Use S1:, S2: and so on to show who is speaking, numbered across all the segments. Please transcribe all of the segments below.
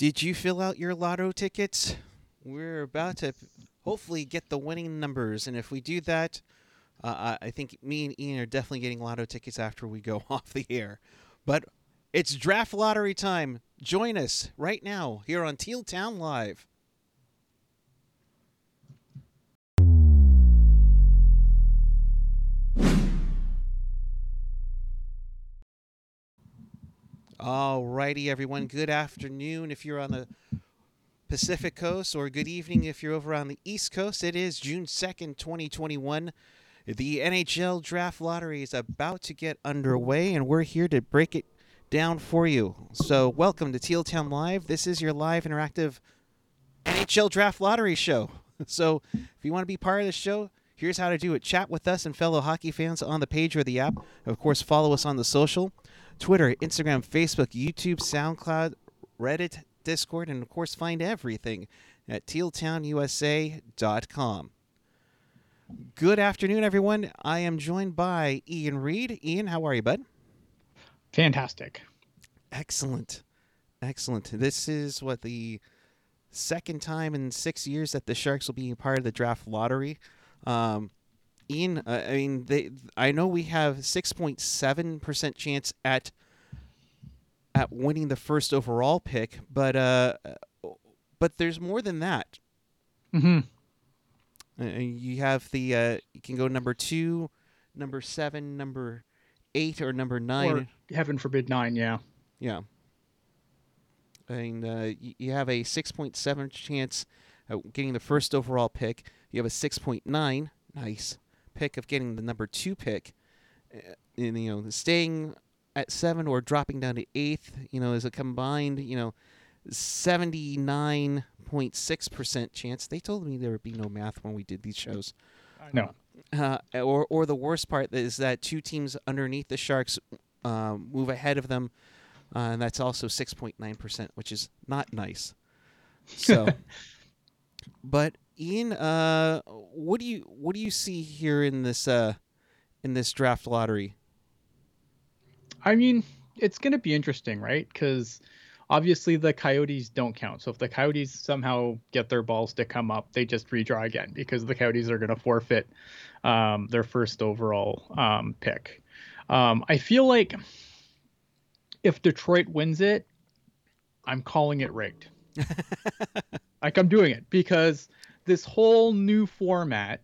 S1: Did you fill out your lotto tickets? We're about to hopefully get the winning numbers, and if we do that, uh, I think me and Ian are definitely getting lotto tickets after we go off the air. But it's draft lottery time. Join us right now here on Teal Town Live. All righty, everyone. Good afternoon if you're on the Pacific Coast, or good evening if you're over on the East Coast. It is June 2nd, 2021. The NHL Draft Lottery is about to get underway, and we're here to break it down for you. So, welcome to Teal Town Live. This is your live interactive NHL Draft Lottery show. So, if you want to be part of the show, here's how to do it. Chat with us and fellow hockey fans on the page or the app. Of course, follow us on the social. Twitter, Instagram, Facebook, YouTube, SoundCloud, Reddit, Discord, and of course, find everything at tealtownusa.com. Good afternoon, everyone. I am joined by Ian Reed. Ian, how are you, bud?
S2: Fantastic.
S1: Excellent. Excellent. This is what the second time in six years that the Sharks will be part of the draft lottery. Um, Ian, uh, I mean, they. I know we have six point seven percent chance at at winning the first overall pick, but uh, but there's more than that.
S2: Mm-hmm.
S1: Uh, you have the uh, you can go number two, number seven, number eight, or number nine.
S2: Or heaven forbid nine. Yeah.
S1: Yeah. Mean, uh, you have a six point seven chance at getting the first overall pick. You have a six point nine, nice pick of getting the number two pick. Uh, and you know, staying at seven or dropping down to eighth, you know, is a combined, you know, seventy nine point six percent chance. They told me there would be no math when we did these shows.
S2: No.
S1: Uh, or or the worst part is that two teams underneath the Sharks um, move ahead of them, uh, and that's also six point nine percent, which is not nice. So, but Ian, uh, what do you what do you see here in this uh, in this draft lottery?
S2: I mean, it's going to be interesting, right? Because obviously the Coyotes don't count. So if the Coyotes somehow get their balls to come up, they just redraw again because the Coyotes are going to forfeit um, their first overall um, pick. Um, I feel like if Detroit wins it, I'm calling it rigged. like I'm doing it because this whole new format.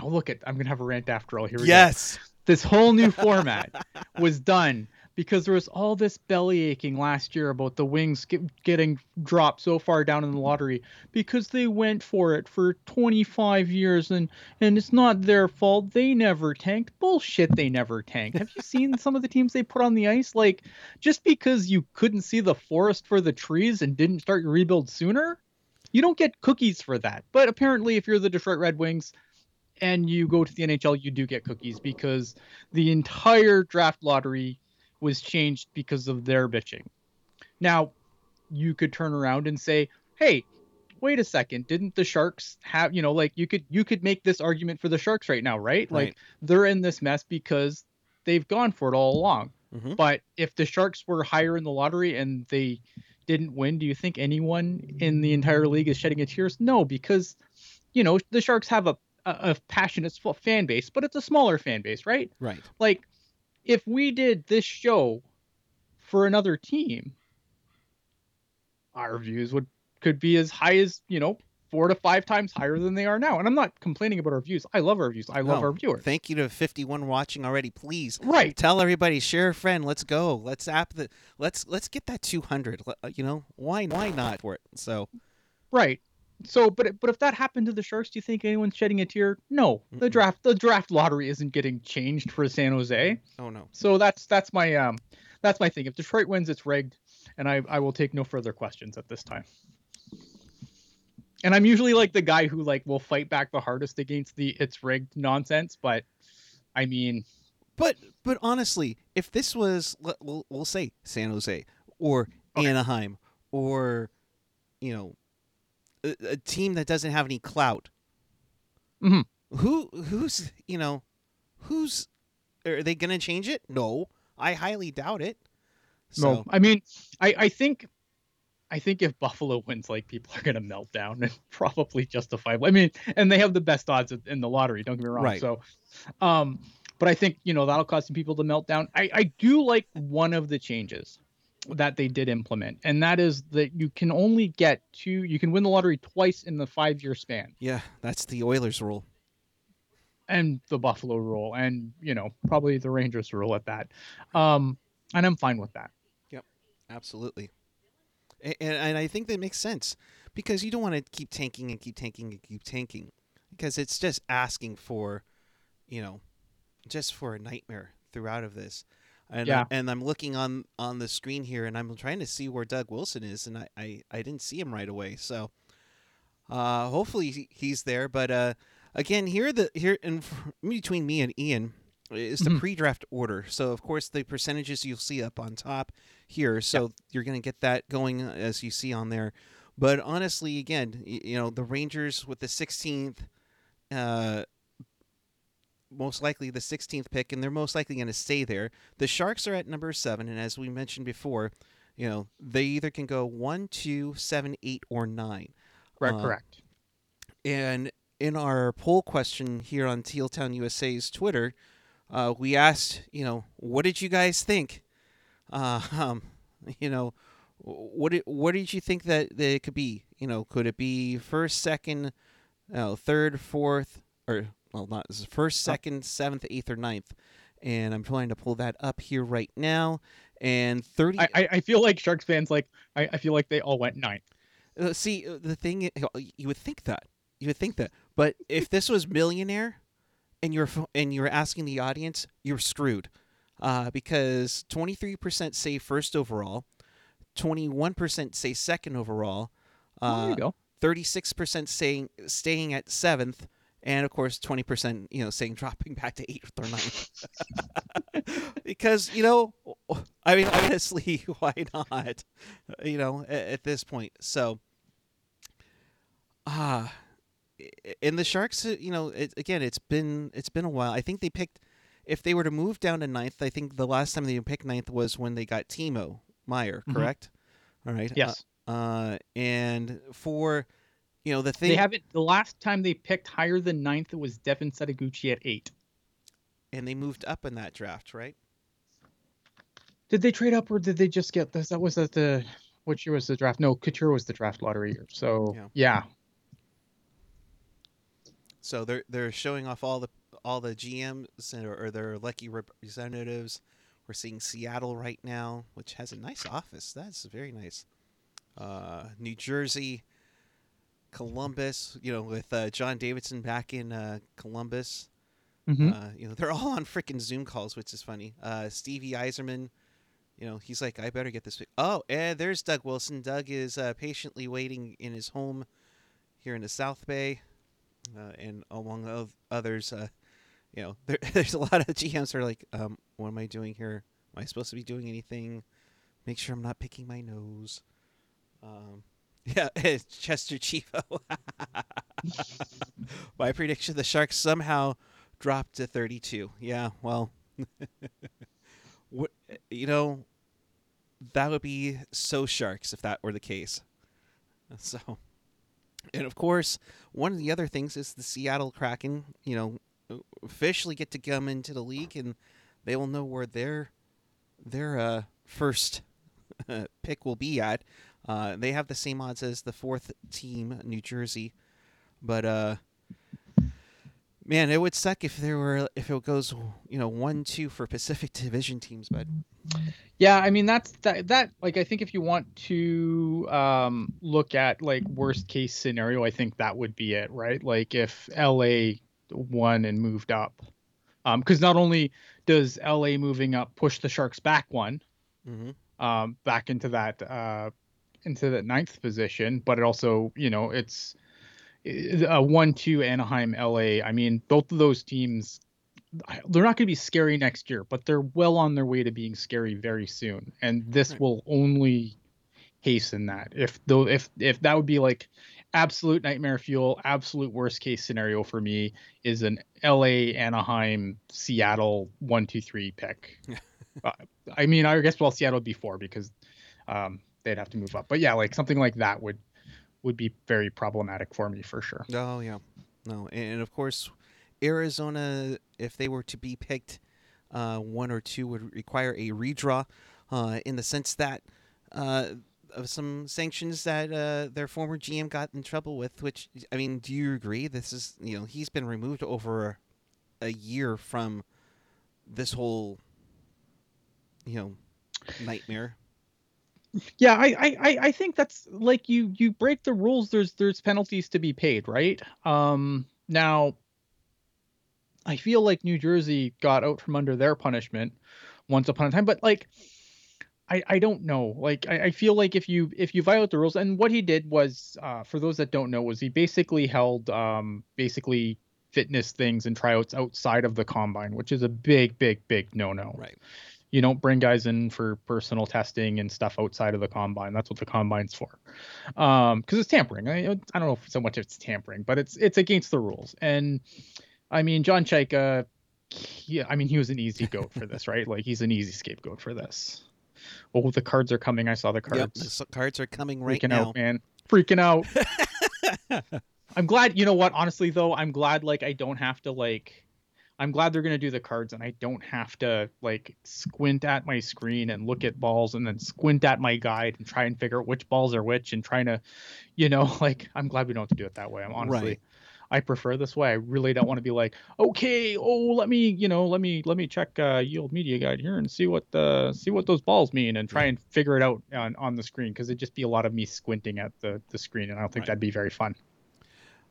S2: Oh, look at I'm gonna have a rant after all. Here we go
S1: yes.
S2: this whole new format was done because there was all this belly aching last year about the wings get, getting dropped so far down in the lottery because they went for it for 25 years and and it's not their fault they never tanked bullshit they never tanked have you seen some of the teams they put on the ice like just because you couldn't see the forest for the trees and didn't start your rebuild sooner you don't get cookies for that but apparently if you're the Detroit Red Wings and you go to the NHL, you do get cookies because the entire draft lottery was changed because of their bitching. Now, you could turn around and say, "Hey, wait a second, didn't the Sharks have, you know, like you could you could make this argument for the Sharks right now, right?
S1: Right.
S2: Like they're in this mess because they've gone for it all along.
S1: Mhm.
S2: But if the Sharks were higher in the lottery and they didn't win, do you think anyone in the entire league is shedding a tears? No, because you know the Sharks have a a, a passionate fan base, but it's a smaller fan base, right?
S1: Right.
S2: Like if we did this show for another team, our views would could be as high as you know four to five times higher than they are now. And I'm not complaining about our views. I love our views. I love our viewers.
S1: Thank you to 51 watching already. Please
S2: Right.
S1: tell everybody, share a friend. Let's go. Let's app the. Let's let's get that 200. Uh, You know why why not for it? So
S2: Right. So, but but if that happened to the Sharks, do you think anyone's shedding a tear? No. The
S1: Mm-mm.
S2: draft the draft lottery isn't getting changed for San Jose.
S1: oh no.
S2: So that's that's my um that's my thing. If Detroit wins, it's rigged, and I I will take no further questions at this time. And I'm usually like the guy who like will fight back the hardest against the it's rigged nonsense, but I mean,
S1: But but honestly, if this was we'll, we'll say San Jose or
S2: Okay.
S1: Anaheim or you know a, a team that doesn't have any clout,
S2: Mhm.
S1: who who's you know who's are they gonna change it? No, I highly doubt it. So
S2: no. I mean, I I think I think if Buffalo wins, like people are gonna melt down and probably justifiably. I mean, and they have the best odds in the lottery. Don't get me wrong.
S1: Right.
S2: So, um, but I think you know that'll cause some people to melt down. I I do like one of the changes that they did implement, and that is that you can only get two. You can win the lottery twice in the five year span.
S1: Yeah, that's the Oilers rule.
S2: And the Buffalo rule, and you know probably the Rangers rule at that. Um, and I'm fine with that.
S1: Yep, absolutely. And, and I think that makes sense because you don't want to keep tanking and keep tanking and keep tanking because it's just asking for, you know, just for a nightmare throughout of this. And,
S2: Yeah.
S1: I, and I'm looking on on the screen here and I'm trying to see where Doug Wilson is and I, I, I didn't see him right away. So uh, hopefully he's there. But uh, again, here the here in f- between me and Ian is the
S2: Mhm.
S1: pre-draft order. So of course the percentages you'll see up on top here. So you're going to get that going uh, as you see on there. But honestly, again, you know the Rangers with the 16th, uh, most likely the 16th pick, and they're most likely going to stay there. The Sharks are at number seven, and as we mentioned before, you know they either can go one, two, seven, eight, or nine.
S2: Right,
S1: Uh,
S2: correct.
S1: And in our poll question here on Tealtown USA's Twitter, uh, we asked, you know, what did you guys think? Uh, um, you know, what did, what did you think that, that it could be? You know, could it be first, second, third, fourth, or well, not first, second, seventh, eighth, or ninth? And I'm trying to pull that up here right now. And thirty.
S2: I, I I feel like Sharks fans like I, I feel like they all went ninth.
S1: Uh, see, uh, the thing you would think that you would think that, but if this was Millionaire, and you're and you're asking the audience, you're screwed, uh, because 23% say first overall, 21% say second overall,
S2: Oh, there
S1: uh,
S2: you go.
S1: 36% saying staying at seventh, and of course 20% you know saying dropping back to eighth or ninth. because you know, I mean, honestly, why not? You know, at, at this point, so ah. And the Sharks, uh, you know, it, again, it's been it's been a while. I think they picked if they were to move down to ninth. I think the last time they picked ninth was when they got Timo Meier,
S2: Mhm.
S1: correct? All right.
S2: Yes.
S1: Uh, uh, and for you know the thing,
S2: they haven't. The last time they picked higher than ninth, was Devin Setoguchi at eight.
S1: and they moved up in that draft, right?
S2: Did they trade up or did they just get this? That was at the which year was the draft? No, Couture was the draft lottery year. So
S1: Yeah.
S2: yeah,
S1: So they're they're showing off all the all the GMs or, or their lucky representatives. We're seeing Seattle right now, which has a nice office. That's very nice. Uh, New Jersey, Columbus. You know, with uh, John Davidson back in uh, Columbus.
S2: Mhm.
S1: Uh, you know, they're all on freaking Zoom calls, which is funny. Uh, Stevie Yzerman, you know, he's like, I better get this. Oh, and there's Doug Wilson. Doug is uh, patiently waiting in his home here in the South Bay, uh, and among oth- others, uh, you know, there, there's a lot of GMs are like, um, what am I doing here? Am I supposed to be doing anything? Make sure I'm not picking my nose. Um, yeah, it's Chester Chivo. My prediction: the Sharks somehow dropped to 32. Yeah, well, what you know, that would be so Sharks if that were the case. So, and of course, one of the other things is the Seattle Kraken. You know, officially get to come into the league, and they will know where their their uh, first pick will be at. Uh, they have the same odds as the fourth team, New Jersey, but uh, man, it would suck if there were if it goes you know one two for Pacific Division teams, but
S2: yeah. I mean that's that that like I think if you want to um look at like worst case scenario, I think that would be it, right? Like if LA won and moved up, um, because not only does LA moving up push the Sharks back one,
S1: mhm.
S2: um, back into that uh, into that ninth position. But it also, you know, it's a one-two Anaheim, LA. I mean, both of those teams, they're not going to be scary next year, but they're well on their way to being scary very soon. And this
S1: Right.
S2: will only hasten that. If though, if if that would be like absolute nightmare fuel, absolute worst case scenario for me is an LA, Anaheim, Seattle one, two, three pick. uh, I mean, I guess well, Seattle would be four because um, they'd have to move up. But yeah, like something like that would would be very problematic for me for sure.
S1: Oh yeah, no, and of course, Arizona, if they were to be picked, uh, one or two would require a redraw, uh, in the sense that uh, of some sanctions that uh, their former GM got in trouble with. Which I mean, do you agree? This is you know he's been removed over a year from this whole you know nightmare.
S2: Yeah, I, I, I think that's like you you break the rules. There's there's penalties to be paid, right? Um, now, I feel like New Jersey got out from under their punishment once upon a time, but like, I I don't know. Like, I, I feel like if you if you violate the rules, and what he did was, uh, for those that don't know, was he basically held um basically fitness things and tryouts outside of the combine, which is a big big big no no.
S1: Right.
S2: You don't bring guys in for personal testing and stuff outside of the combine. That's what the combine's for, because um, it's tampering. I, I don't know so much if it's tampering, but it's it's against the rules. And I mean, John Chayka, yeah, I mean, he was an easy goat for this, right? Like he's an easy scapegoat for this. Oh, the cards are coming. I saw the cards.
S1: Yep, the cards are coming right
S2: Freaking
S1: now.
S2: out, man. Freaking out. I'm glad. You know what? Honestly, though, I'm glad. Like, I don't have to like I'm glad they're going to do the cards and I don't have to like squint at my screen and look at balls and then squint at my guide and try and figure out which balls are which and trying to, you know, like I'm glad we don't have to do it that way. I'm honestly
S1: Right.
S2: I prefer this way. I really don't want to be like, okay, oh, let me, you know, let me let me check uh yield media guide here and see what the see what those balls mean and try and figure it out on, on the screen because it'd just be a lot of me squinting at the the screen and I don't think
S1: Right.
S2: that'd be very fun.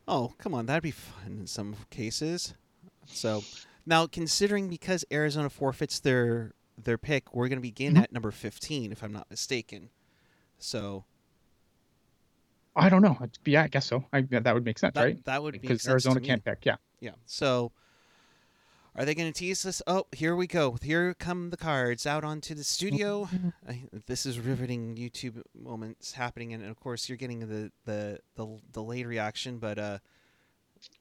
S1: Oh, come on, that'd be fun in some cases. So now, considering because Arizona forfeits their their pick, we're going to begin
S2: Mhm.
S1: at number fifteen, if I'm not mistaken. So
S2: I don't know. Yeah, I guess so. I that would make sense,
S1: that,
S2: right?
S1: that would be
S2: Because Arizona can't pick. Yeah.
S1: Yeah. So are they going to tease us? Oh, here we go. Here come the cards out onto the studio. I, this is riveting YouTube moments happening, and of course you're getting the the the delayed reaction, but uh,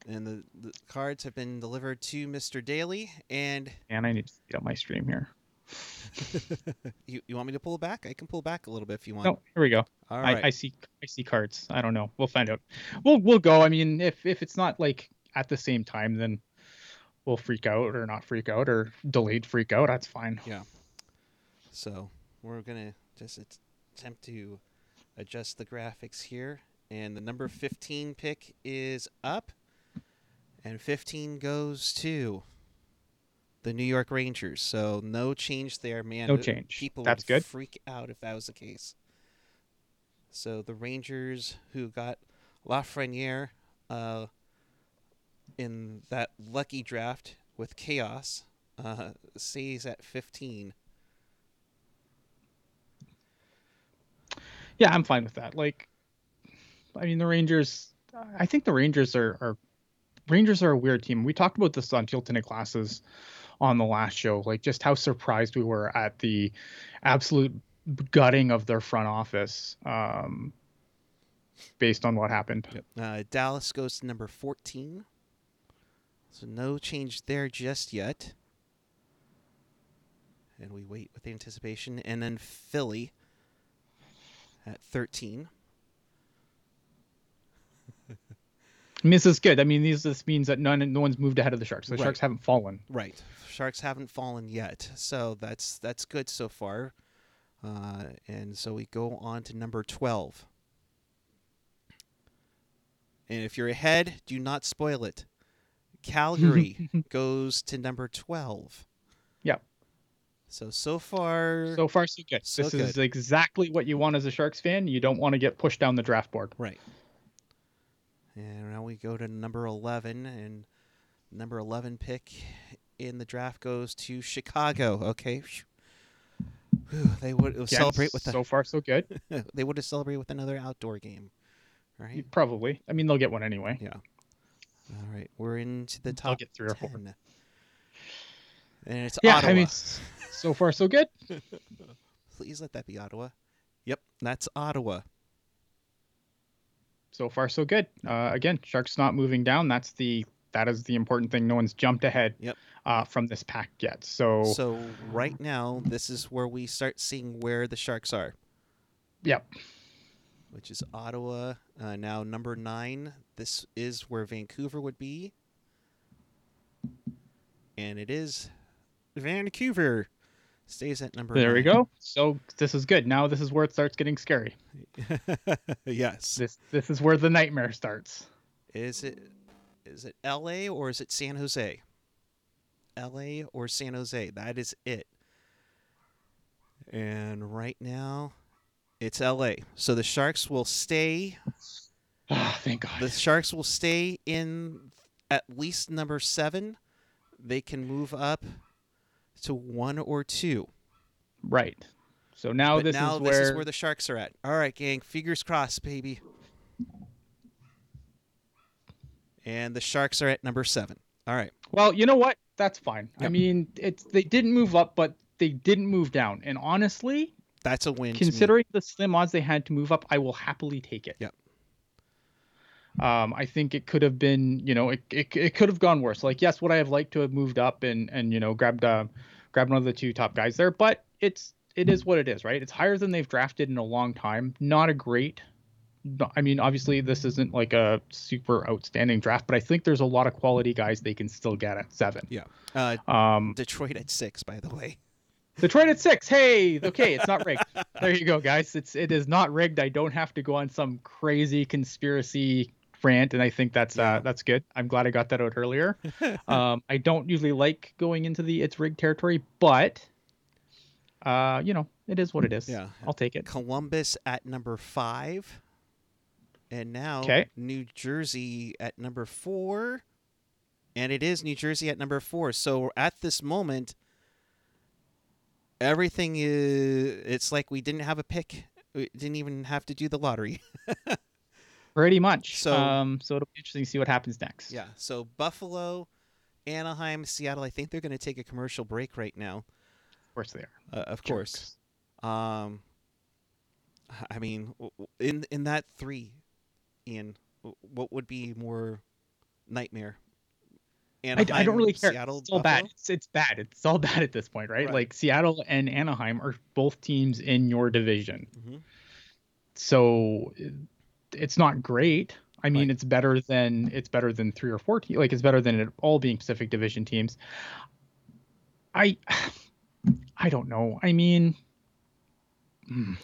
S1: and the, the cards have been delivered to Mr. Daly, and
S2: And I need to get up my stream here.
S1: you you want me to pull back? I can pull back a little bit if you want.
S2: No, here we go.
S1: All
S2: I. I see I see cards. I don't know. We'll find out. We'll we'll go. I mean, if if it's not like at the same time, then we'll freak out or not freak out or delayed freak out. That's fine. Yeah.
S1: So we're gonna just attempt to adjust the graphics here, and the number 15 pick is up, and 15 goes to the New York Rangers. So no change there, man.
S2: No change.
S1: People
S2: That's
S1: would
S2: good.
S1: freak out if that was the case. So the Rangers, who got Lafreniere uh, in that lucky draft with Chaos, uh, stays at 15.
S2: Yeah, I'm fine with that. Like, I mean, the Rangers. I think the Rangers are are Rangers are a weird team. We talked about this on Tilton and Classes on the last show, like just how surprised we were at the absolute gutting of their front office, um, based on what happened.
S1: Uh, Dallas goes to number 14. So no change there just yet. And we wait with anticipation. And then Philly at 13.
S2: This is good. I mean, these this means that none no one's moved ahead of the Sharks. The
S1: Right.
S2: Sharks haven't fallen.
S1: Right. Sharks haven't fallen yet. So that's that's good so far. Uh, and so we go on to number 12. And if you're ahead, do not spoil it. Calgary goes to number 12.
S2: Yep.
S1: So, so far.
S2: So far, so good.
S1: So
S2: this is exactly what you want as a Sharks fan. You don't want to get pushed down the draft board.
S1: Right. And now we go to number 11, and number 11 pick in the draft goes to Chicago. Okay. Whew, They would celebrate with
S2: so far, so good.
S1: they would have celebrated with another outdoor game, right?
S2: Probably. I mean, they'll get one anyway.
S1: Yeah. All right, we're into the
S2: They'll get three or four.
S1: 10. And it's
S2: Yeah,
S1: Ottawa.
S2: I mean, so far, so good.
S1: Please let that be Ottawa. Yep, that's Ottawa.
S2: So far, so good. Uh, again, Sharks not moving down. That's the that is the important thing. No one's jumped ahead
S1: Yep.
S2: uh, from this pack yet. So,
S1: So right now, this is where we start seeing where the Sharks are.
S2: Yep.
S1: Which is Ottawa. Uh, now number nine. This is where Vancouver would be. And it is Vancouver. Stays at number
S2: There we go. So this is good. Now this is where it starts getting scary.
S1: yes.
S2: This this is where the nightmare starts.
S1: Is it is it LA or is it San Jose? LA or San Jose. That is it. And right now it's LA. So the Sharks will stay
S2: Ah, thank God.
S1: the Sharks will stay in at least number 7. They can move up to 1 or 2.
S2: Right. So now
S1: but
S2: this
S1: now
S2: is
S1: this
S2: where
S1: is where the Sharks are at. All right, gang, fingers crossed, baby. And the Sharks are at number 7. All right.
S2: Well, you know what? That's fine. I mean, it's they didn't move up, but they didn't move down. And honestly,
S1: That's a win.
S2: considering the slim odds they had to move up, I will happily take it.
S1: Yep.
S2: Um, I think it could have been, you know, it, it, it could have gone worse. Like, yes, would I have liked to have moved up and and you know grabbed uh, grabbed one of the two top guys there? But it's it is what it is, right? It's higher than they've drafted in a long time. Not a great. I mean, obviously, this isn't like a super outstanding draft, but I think there's a lot of quality guys they can still get at seven.
S1: Uh,
S2: Um,
S1: Detroit at 6, by the way.
S2: Detroit at six. Hey, okay, it's not rigged. there you go, guys. It's it is not rigged. I don't have to go on some crazy conspiracy rant, and I think that's
S1: Yeah.
S2: uh that's good. I'm glad I got that out earlier. um, I don't usually like going into the it's rigged territory, but uh, you know, it is what it is.
S1: Yeah.
S2: I'll take it.
S1: Columbus at number 5. And now
S2: Okay.
S1: New Jersey at number 4. And it is New Jersey at number 4. So at this moment everything is it's like we didn't have a pick. We didn't even have to do the lottery.
S2: Pretty much.
S1: So-
S2: um, so it'll be interesting to see what happens next.
S1: Yeah. So Buffalo, Anaheim, Seattle. I think they're going to take a commercial break right now.
S2: of course they are.
S1: Uh, of course. Um. I mean, in in that three, Ian, what would be more nightmare?
S2: I,
S1: Anaheim,
S2: I don't really care.
S1: Seattle,
S2: it's all bad. It's, it's bad. It's all bad at this point, right?
S1: Right.
S2: Like Seattle and Anaheim are both teams in your division.
S1: Mhm.
S2: so it's not great. I mean,
S1: Right.
S2: it's better than it's better than three or four. Te- like it's better than it all being Pacific Division teams. I I don't know. I mean, mm,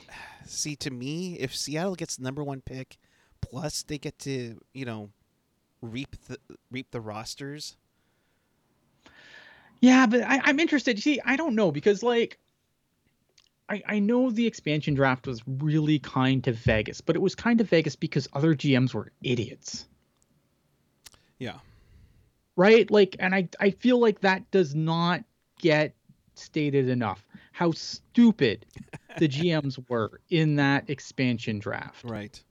S1: See, to me, if Seattle gets the number one pick, plus they get to you know reap the reap the rosters.
S2: yeah, but I, I'm interested. See, I don't know because like. I, I know the expansion draft was really kind to Vegas, but it was kind to Vegas because other GMs were idiots.
S1: Yeah.
S2: right like and i i feel like that does not get stated enough how stupid the gms were in that expansion draft
S1: Right.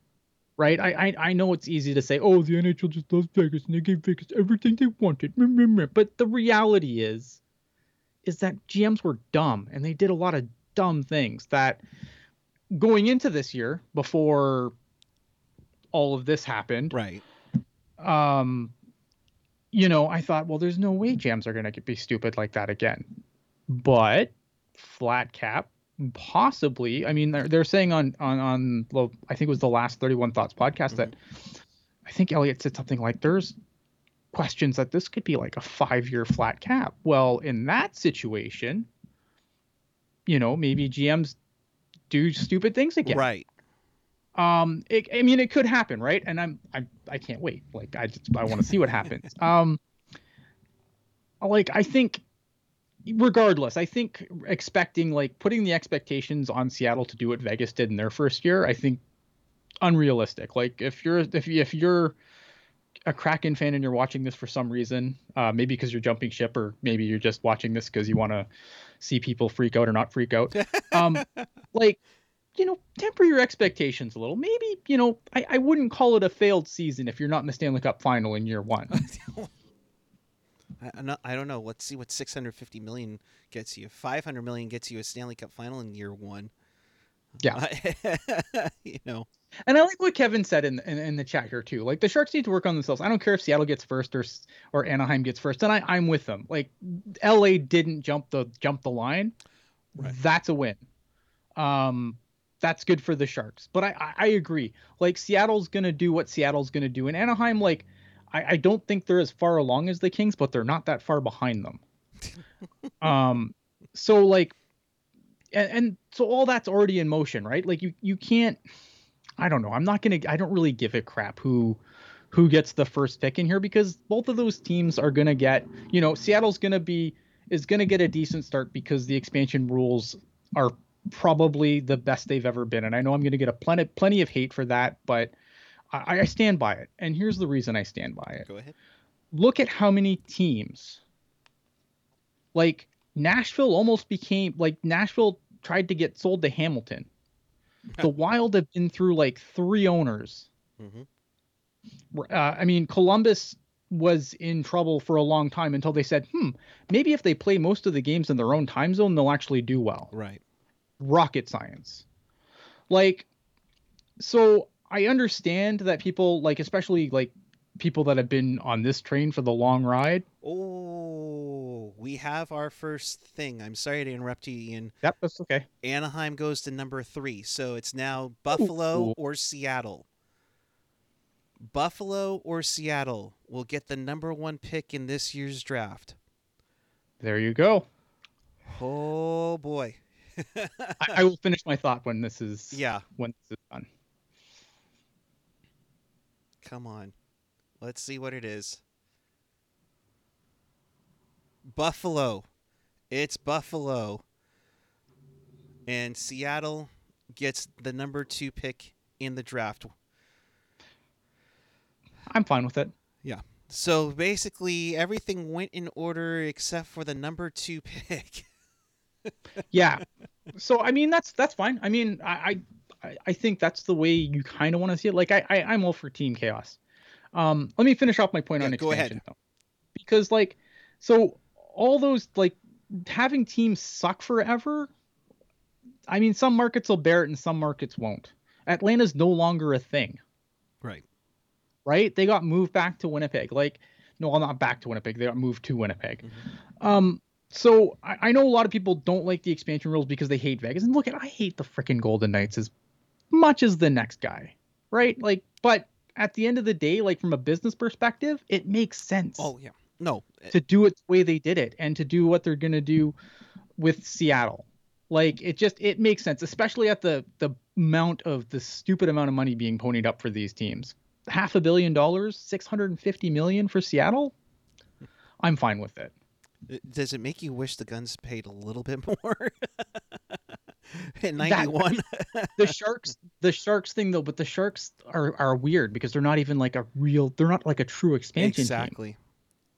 S2: right I, I i know it's easy to say oh the nhl just loves vegas and they gave vegas everything they wanted but the reality is is that gms were dumb and they did a lot of dumb things that going into this year before all of this happened
S1: Right.
S2: um you know i thought well there's no way GMs are going to be stupid like that again. But flat cap possibly i mean they're, they're saying on on on well i think it was the last 31 thoughts podcast that i think Elliotte said something like there's questions that this could be like a five year flat cap. Well in that situation you know maybe gms do stupid things again.
S1: Right.
S2: um it, i mean it could happen right? And i'm i i can't wait. Like i just i want to see what happens. Um like i think regardless i think expecting like putting the expectations on seattle to do what vegas did in their first year i think unrealistic. Like if you're if, you, if you're a kraken fan and you're watching this for some reason uh maybe because you're jumping ship or maybe you're just watching this because you want to see people freak out or not freak out um like you know, temper your expectations a little. Maybe, you know, I, I wouldn't call it a failed season if you're not in the Stanley Cup final in year one.
S1: I, not, I don't know. Let's see what 650 million gets you. 500 million gets you a Stanley Cup final in year one.
S2: Yeah.
S1: you know.
S2: and I like what Kevin said in, in in the chat here too. Like the Sharks need to work on themselves. I don't care if Seattle gets first or or Anaheim gets first. And I I'm with them. Like LA didn't jump the jump the line.
S1: Right.
S2: That's a win. Um that's good for the Sharks. But I, I, I agree. Like Seattle's gonna do what Seattle's gonna do, and Anaheim, like, I, I don't think they're as far along as the Kings, but they're not that far behind them. um, so like, and, and so all that's already in motion, right? Like you you can't. I don't know. I'm not gonna. I don't really give a crap who who gets the first pick in here because both of those teams are gonna get. You know, Seattle's gonna be is gonna get a decent start because the expansion rules are probably the best they've ever been. And I know I'm gonna get a plenty plenty of hate for that, but I, I stand by it. And here's the reason I stand by it.
S1: Go ahead.
S2: Look at how many teams. Like Nashville almost became like Nashville tried to get sold to Hamilton. the Wild have been through like three owners.
S1: hmm
S2: Uh, I mean, Columbus was in trouble for a long time until they said, hmm, maybe if they play most of the games in their own time zone, they'll actually do well.
S1: Right.
S2: Rocket science. Like, so I understand that people, like, especially like people that have been on this train for the long ride.
S1: Oh, we have our first thing. I'm sorry to interrupt you, Ian.
S2: Yep, that's okay.
S1: Anaheim goes to number three, so it's now Buffalo
S2: Ooh.
S1: or Seattle. Buffalo or Seattle will get the number one pick in this year's draft.
S2: There you go.
S1: Oh boy.
S2: I, I will finish my thought when this is
S1: yeah,
S2: when this is done.
S1: come on. Let's see what it is. Buffalo. It's Buffalo. And Seattle gets the number two pick in the draft.
S2: I'm fine with it. Yeah.
S1: So basically, everything went in order except for the number two pick.
S2: Yeah. so I mean that's that's fine. I mean I I, I think that's the way you kind of want to see it. Like I, I I'm all for team chaos. Um, let me finish off my point
S1: Yeah,
S2: on
S1: go ahead.
S2: expansion though, because like so all those like having teams suck forever. I mean, some markets will bear it and some markets won't. Atlanta's no longer a thing.
S1: Right.
S2: right? They got moved back to Winnipeg. Like, no, well, not back to Winnipeg. They got moved to Winnipeg. Um, so I, I know a lot of people don't like the expansion rules because they hate Vegas. And look, at I hate the freaking Golden Knights as much as the next guy, right? Like, but at the end of the day, like from a business perspective, it makes sense
S1: Oh yeah. No.
S2: to do it the way they did it and to do what they're gonna do with Seattle. Like it just it makes sense, especially at the the amount of the stupid amount of money being ponied up for these teams. Half a billion dollars, six hundred and fifty million for Seattle. I'm fine with it.
S1: Uh, Does it make you wish the Gunds paid a little bit more? In '91.
S2: The Sharks, the Sharks thing though, but the Sharks are are weird because they're not even like a real. They're not like a true expansion team,
S1: exactly.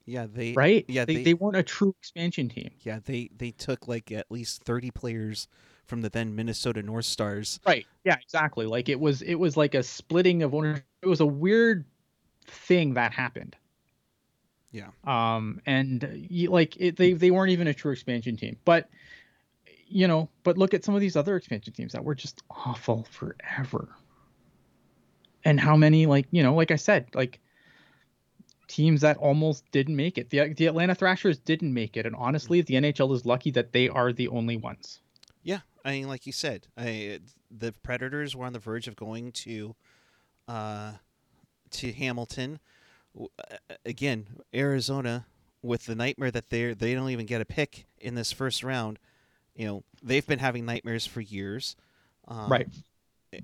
S1: Yeah, they.
S2: right?
S1: Yeah,
S2: they,
S1: they-
S2: they weren't a true expansion team.
S1: Yeah, they they took like at least 30 players from the then Minnesota North Stars.
S2: Right. Yeah, exactly. Like it was it was like a splitting of ownership. It was a weird thing that happened.
S1: Yeah.
S2: Um and like it, they they weren't even a true expansion team. But you know, but look at some of these other expansion teams that were just awful forever. And how many like, you know, like I said, like teams that almost didn't make it. The the Atlanta Thrashers didn't make it and honestly, the NHL is lucky that they are the only ones.
S1: Yeah, I mean, like you said, I, the Predators were on the verge of going to, uh, to Hamilton. Again, Arizona with the nightmare that they they don't even get a pick in this first round. You know, they've been having nightmares for years. Um,
S2: Right.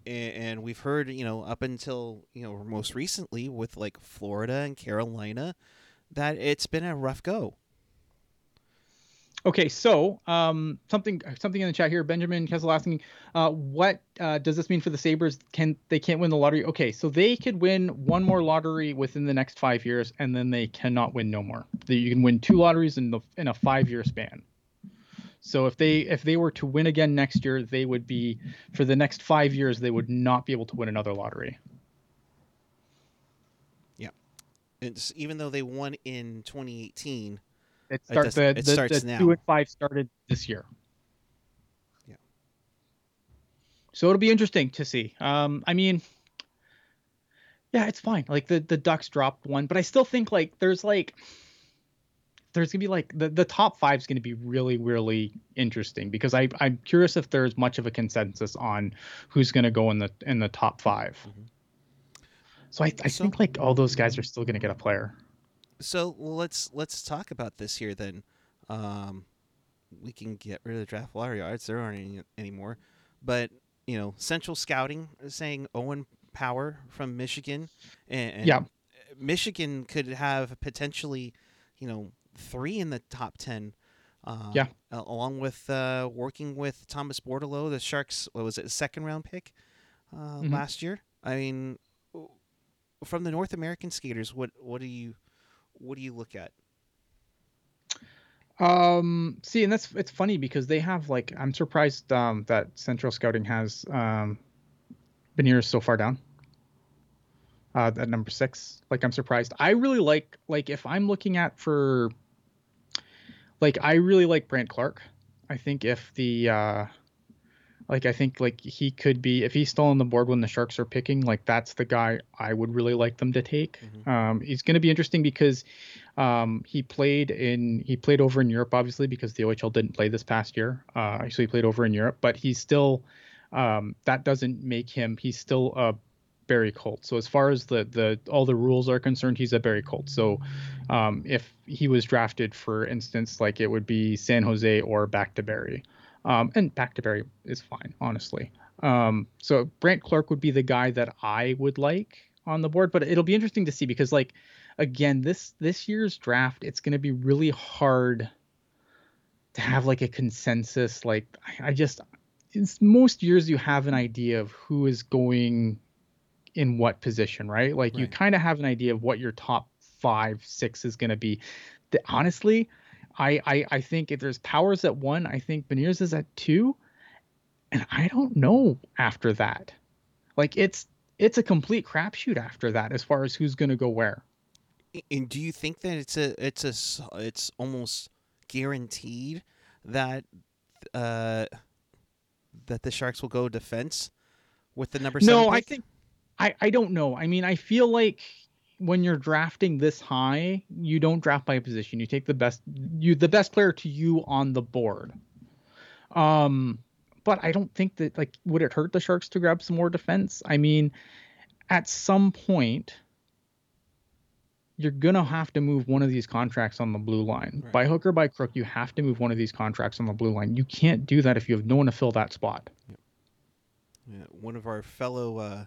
S1: And we've heard, you know, up until you know most recently with like Florida and Carolina, that it's been a rough go.
S2: Okay, so um, something something in the chat here. Benjamin Kessel asking, uh, what uh, does this mean for the Sabres? Can they can't win the lottery? Okay, so they could win one more lottery within the next five years, and then they cannot win no more. They- You can win two lotteries in the in a five year span. So if they if they were to win again next year, they would be for the next five years they would not be able to win another lottery.
S1: It's even though they won in 2018.
S2: It starts
S1: does-
S2: the,
S1: it
S2: the,
S1: starts
S2: the
S1: now.
S2: two and five started this year.
S1: Yeah.
S2: So it'll be interesting to see. Um, I mean, yeah, it's fine. Like the the Ducks dropped one, but I still think like there's like there's gonna be like the, the top five is gonna be really really interesting because I I'm curious if there's much of a consensus on who's gonna go in the in the top 5
S1: Mm-hmm.
S2: So I I
S1: So-
S2: think like all those guys are still gonna get a player.
S1: So let's let's talk about this here then. Um, we can get rid of the draft lottery odds; there aren't any anymore. But you know, Central Scouting is saying Owen Power from Michigan, and, and
S2: Yeah.
S1: Michigan could have potentially, you know, three in the top ten. Uh,
S2: Yeah.
S1: along with uh, working with Thomas Bordeleau, the Sharks. What was it? Second round pick uh,
S2: Mhm.
S1: last year. I mean, from the North American skaters, what what do you what do you look at?
S2: Um, see, and that's it's funny because they have like I'm surprised um that Central Scouting has um Beniers so far down. Uh, at number six, like I'm surprised. I really like like if I'm looking at for like I really like Brandt Clarke. I think if the uh like I think like he could be if he's still on the board when the Sharks are picking, like that's the guy I would really like them to take.
S1: Mhm.
S2: Um, he's going to be interesting because um, he played in he played over in Europe obviously because the OHL didn't play this past year. Uh, so he played over in Europe, but he's still um, that doesn't make him he's still a Barrie Colt. So as far as the the all the rules are concerned, he's a Barrie Colt. So um, if he was drafted, for instance, like it would be San Jose or back to Barrie. Um, and back to Barrie is fine, honestly. Um, so Brandt Clarke would be the guy that I would like on the board, but it'll be interesting to see because like again, this this year's draft, it's going to be really hard to have like a consensus. Like I, I just, it's most years you have an idea of who is going in what position, right? Like you kind of have an idea of what your top five, six is going to be. The, honestly, I, I I think if there's powers at one, I think Beniers is at two, and I don't know after that. Like it's it's a complete crapshoot after that as far as who's going to go where.
S1: And do you think that it's a it's a it's almost guaranteed that uh that the Sharks will go defense with the number seven
S2: No, I think I I don't know. I mean, I feel like when you're drafting this high, you don't draft by position. You take the best you the best player to you on the board. Um but I don't think that like would it hurt the Sharks to grab some more defense? I mean, at some point you're gonna have to move one of these contracts on the blue line.
S1: Right.
S2: By hook or by crook, you have to move one of these contracts on the blue line. You can't do that if you have no one to fill that spot.
S1: Yeah, one of our fellow uh,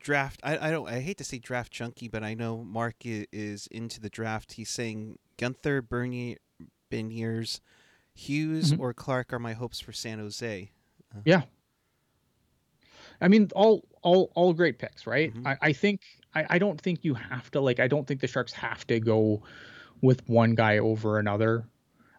S1: draft. I, I don't. I hate to say draft junkie, but I know Mark is into the draft. He's saying Guenther, Bernier, Beniers, Hughes,
S2: Mhm.
S1: or Clark are my hopes for San Jose. Yeah.
S2: I mean, all all all great picks, right?
S1: Mhm.
S2: I, I think I, I don't think you have to like I don't think the Sharks have to go with one guy over another.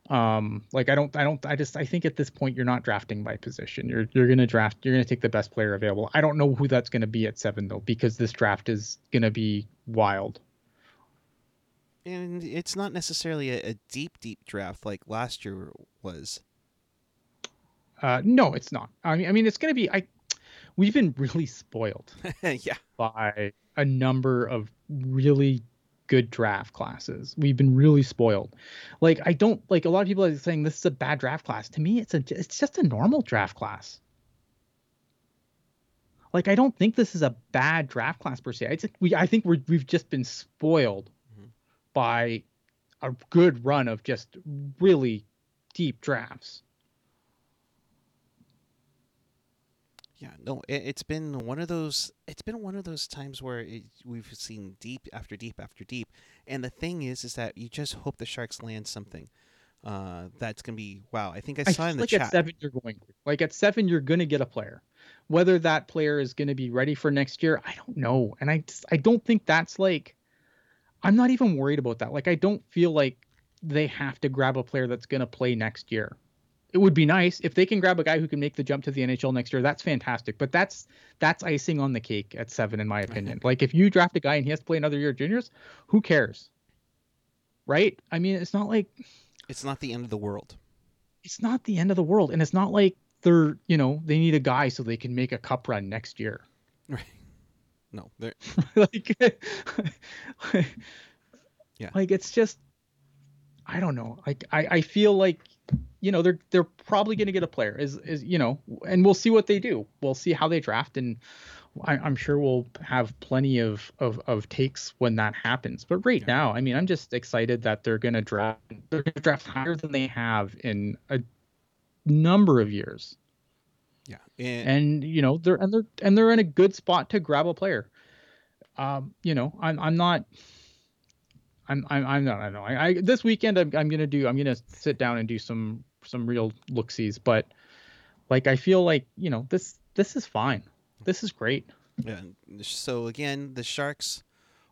S2: Um, like I don't I don't I just I think at this point you're not drafting by position. You're you're gonna draft you're gonna take the best player available. I don't know who that's gonna be at seven though, because this draft is gonna be wild.
S1: And it's not necessarily a, a deep, deep draft like last year was.
S2: Uh, no, it's not. I mean I mean it's gonna be I we've been really spoiled.
S1: yeah.
S2: by a number of really good draft classes. We've been really spoiled. Like I don't like a lot of people are saying this is a bad draft class. To me, it's a it's just a normal draft class. Like I don't think this is a bad draft class per se. I just, we I think we're we've just been spoiled
S1: Mhm.
S2: by a good run of just really deep drafts.
S1: Yeah, no, it, it's been one of those. It's been one of those times where it, we've seen deep after deep after deep, and the thing is, is that you just hope the Sharks land something. Uh, that's gonna be wow. I think I
S2: I
S1: saw
S2: feel
S1: in the
S2: like
S1: chat.
S2: at seven you're going to. Like at seven you're going to get a player. Whether that player is going to be ready for next year, I don't know. And I just, I don't think that's like I'm not even worried about that. Like I don't feel like they have to grab a player that's going to play next year. It would be nice if they can grab a guy who can make the jump to the NHL next year. That's fantastic. But that's that's icing on the cake at 7 in my opinion. like if you draft a guy and he has to play another year at juniors, who cares? Right? I mean, it's not like
S1: It's not the end of the world.
S2: it's not the end of the world and it's not like they're you know they need a guy so they can make a cup run next year
S1: Right. No, there.
S2: like
S1: Yeah.
S2: like it's just I don't know. Like I, I feel like you know they're they're probably going to get a player is is you know and we'll see what they do. We'll see how they draft and I, am sure we'll have plenty of, of of takes when that happens. But right now i mean i'm just excited that they're going to draft they're going to draft higher than they have in a number of years.
S1: Yeah
S2: and, and you know they're and they're and they're in a good spot to grab a player. Um you know i'm i'm not I'm I'm I'm not I know I, this weekend I'm I'm gonna do I'm gonna sit down and do some some real looksies, but like I feel like you know this this is fine. This is great.
S1: Yeah. So again, the Sharks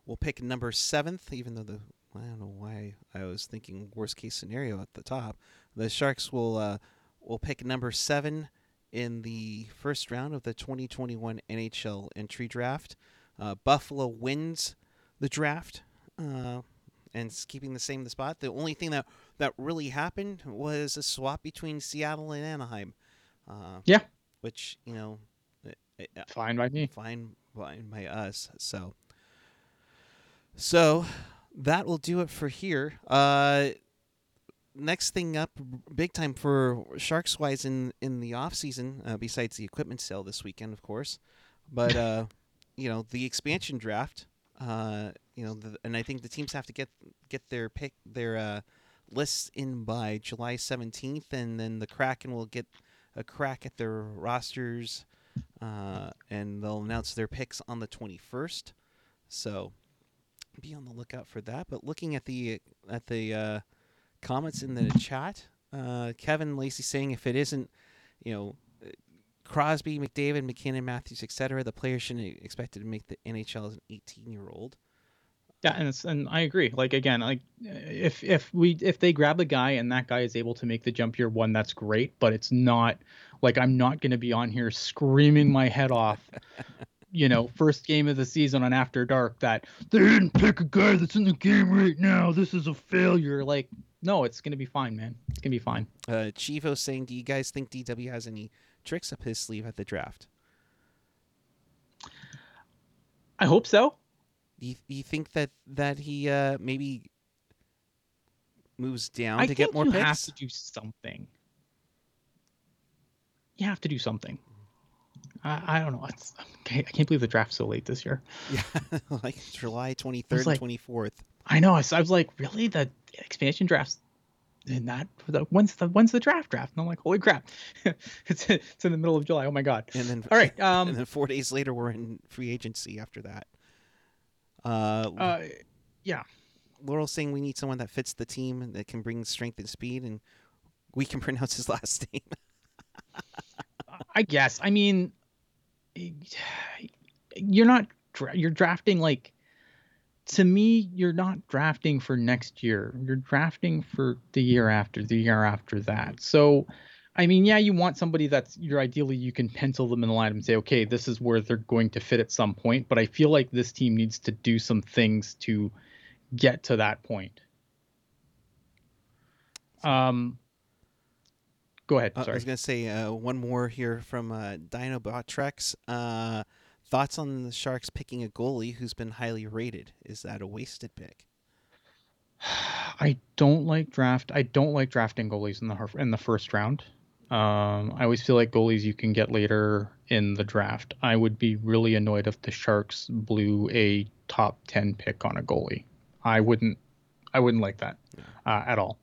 S1: will pick number seventh, even though the I don't know why I was thinking worst case scenario at the top. The Sharks will uh, will pick number seven in the first round of the 2021 NHL entry draft. Uh, Buffalo wins the draft. Uh, and keeping the same the spot. The only thing that that really happened was a swap between Seattle and Anaheim.
S2: Uh, yeah,
S1: which you know,
S2: fine by me.
S1: Fine, fine by us. So, so that will do it for here. Uh, next thing up, big time for Sharks wise in in the off season. Uh, besides the equipment sale this weekend, of course, but uh, you know the expansion draft. Uh, you know, the, and I think the teams have to get get their pick their uh, lists in by July seventeenth, and then the Kraken will get a crack at their rosters, uh, and they'll announce their picks on the twenty first. So, be on the lookout for that. But looking at the at the uh, comments in the chat, uh, Kevin Lacey saying if it isn't, you know, Crosby, McDavid, MacKinnon, Matthews, etc. The players shouldn't expected to make the NHL as an 18 year old.
S2: Yeah, and it's, and I agree. Like again, like if if we if they grab a guy and that guy is able to make the jump year one, that's great. But it's not like I'm not going to be on here screaming my head off. you know, first game of the season on After Dark that they didn't pick a guy that's in the game right now. This is a failure. Like, no, it's going to be fine, man. It's going to be fine.
S1: Uh, Chivo saying, do you guys think DW has any tricks up his sleeve at the draft?
S2: I hope so.
S1: Do you, do you think that that he uh, maybe moves down
S2: I
S1: to get more
S2: you
S1: picks?
S2: have to do something. You have to do something. I, I don't know. It's, I can't believe the draft's so late this year.
S1: Yeah, like July 23rd, like, 24th.
S2: I know. I was, I was like, really? The expansion draft's and that the, when's the when's the draft draft? And I'm like, holy crap, it's it's in the middle of July. Oh my god.
S1: And then
S2: all right, um,
S1: and then four days later we're in free agency after that.
S2: Uh, uh yeah.
S1: Laurel's saying we need someone that fits the team and that can bring strength and speed, and we can pronounce his last name.
S2: I guess. I mean, you're not you're drafting like to me, you're not drafting for next year. You're drafting for the year after, the year after that. So, I mean, yeah, you want somebody that's you're ideally you can pencil them in the line and say, okay, this is where they're going to fit at some point. But I feel like this team needs to do some things to get to that point. Um, go ahead. Sorry. Uh, I
S1: was gonna say uh, one more here from uh, Dino Botrex. Uh, Thoughts on the Sharks picking a goalie who's been highly rated? Is that a wasted pick?
S2: I don't like draft. I don't like drafting goalies in the in the first round. Um, I always feel like goalies you can get later in the draft. I would be really annoyed if the Sharks blew a top ten pick on a goalie. I wouldn't. I wouldn't like that uh, at all.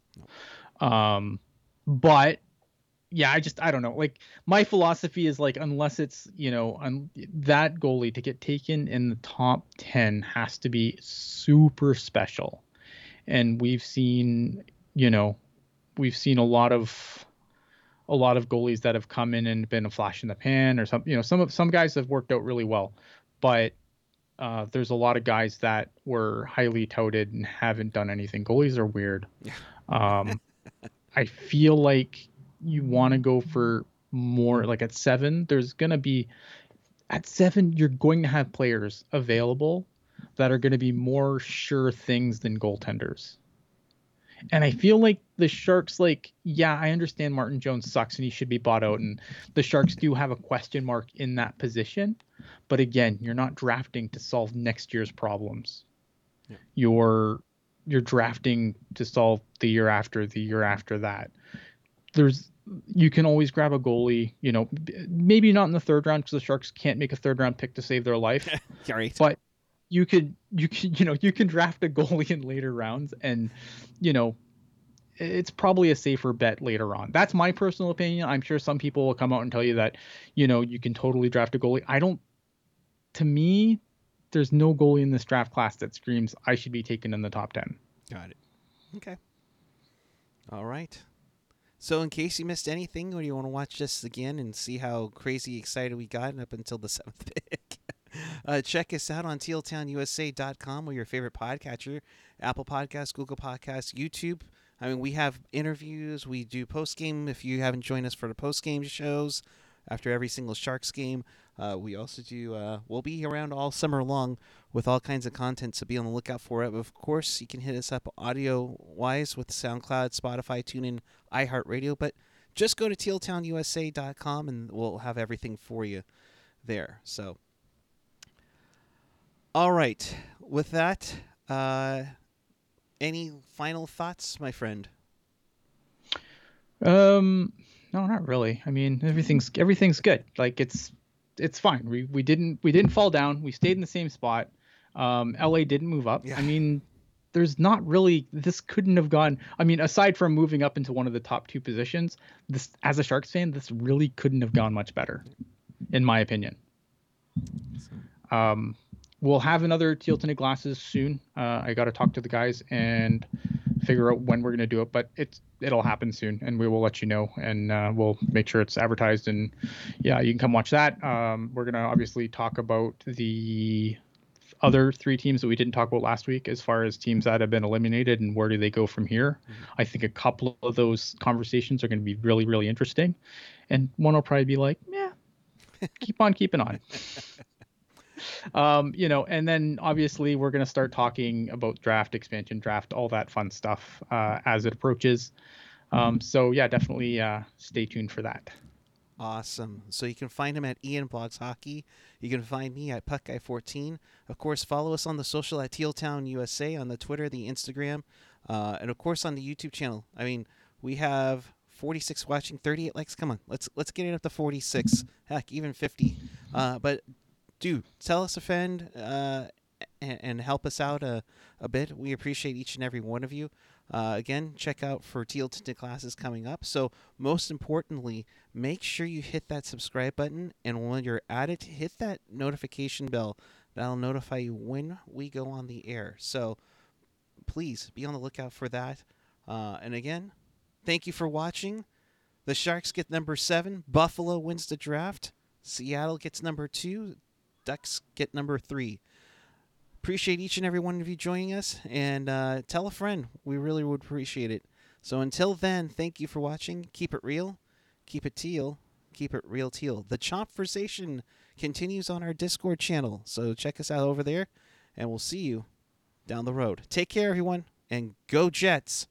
S2: Um, but yeah, I just I don't know. Like my philosophy is like unless it's you know un- that goalie to get taken in the top ten has to be super special, and we've seen you know we've seen a lot of a lot of goalies that have come in and been a flash in the pan or some you know some of some guys have worked out really well, but uh, there's a lot of guys that were highly touted and haven't done anything. Goalies are weird. Um, I feel like you want to go for more like at seven there's going to be at seven you're going to have players available that are going to be more sure things than goaltenders and i feel like the sharks like yeah i understand martin jones sucks and he should be bought out and the sharks do have a question mark in that position but again you're not drafting to solve next year's problems yeah. you're you're drafting to solve the year after the year after that. There's you can always grab a goalie, you know, maybe not in the third round because the Sharks can't make a third round pick to save their life.
S1: right.
S2: But you could you can you know you can draft a goalie in later rounds and you know it's probably a safer bet later on. That's my personal opinion. I'm sure some people will come out and tell you that, you know, you can totally draft a goalie. I don't to me, there's no goalie in this draft class that screams I should be taken in the top 10.
S1: Got it. Okay. All right. So, in case you missed anything, or you want to watch this again and see how crazy excited we got up until the seventh uh, check us out on tealtownusa.com or your favorite podcatcher Apple Podcasts, Google Podcasts, YouTube. I mean, we have interviews. We do post game. If you haven't joined us for the post game shows after every single Sharks game, uh, we also do. Uh, we'll be around all summer long with all kinds of content, so be on the lookout for it. Of course, you can hit us up audio wise with SoundCloud, Spotify, TuneIn, iHeartRadio. But just go to tealtownusa.com and we'll have everything for you there. So, all right. With that, uh, any final thoughts, my friend?
S2: Um, no, not really. I mean, everything's everything's good. Like it's it's fine. We we didn't we didn't fall down. We stayed in the same spot. Um, LA didn't move up.
S1: Yeah.
S2: I mean, there's not really this couldn't have gone. I mean, aside from moving up into one of the top two positions, this as a Sharks fan, this really couldn't have gone much better, in my opinion. Um, we'll have another teal tinted glasses soon. Uh, I got to talk to the guys and figure out when we're gonna do it, but it's it'll happen soon, and we will let you know, and uh, we'll make sure it's advertised, and yeah, you can come watch that. Um, we're gonna obviously talk about the other three teams that we didn't talk about last week, as far as teams that have been eliminated and where do they go from here. I think a couple of those conversations are going to be really, really interesting, and one will probably be like, yeah, keep on keeping on. um, you know, and then obviously we're going to start talking about draft, expansion draft, all that fun stuff uh, as it approaches. Um, so yeah, definitely uh, stay tuned for that.
S1: Awesome. So you can find him at Ian Blogs Hockey. You can find me at PuckGuy14. Of course, follow us on the social at Tealtown USA on the Twitter, the Instagram, uh, and of course on the YouTube channel. I mean, we have 46 watching, 38 likes. Come on, let's let's get it up to 46. Heck, even 50. Uh, but do tell us a friend uh, and, and help us out a, a bit. We appreciate each and every one of you. Uh, again, check out for Teal Tinted Glasses coming up. So, most importantly, make sure you hit that subscribe button. And when you're at it, hit that notification bell. That'll notify you when we go on the air. So, please be on the lookout for that. Uh, and again, thank you for watching. The Sharks get number seven. Buffalo wins the draft. Seattle gets number two. Ducks get number three. Appreciate each and every one of you joining us and uh, tell a friend. We really would appreciate it. So until then thank you for watching. Keep it real. Keep it teal. Keep it real teal. The chomversation continues on our discord channel so check us out over there and we'll see you down the road. Take care everyone and go jets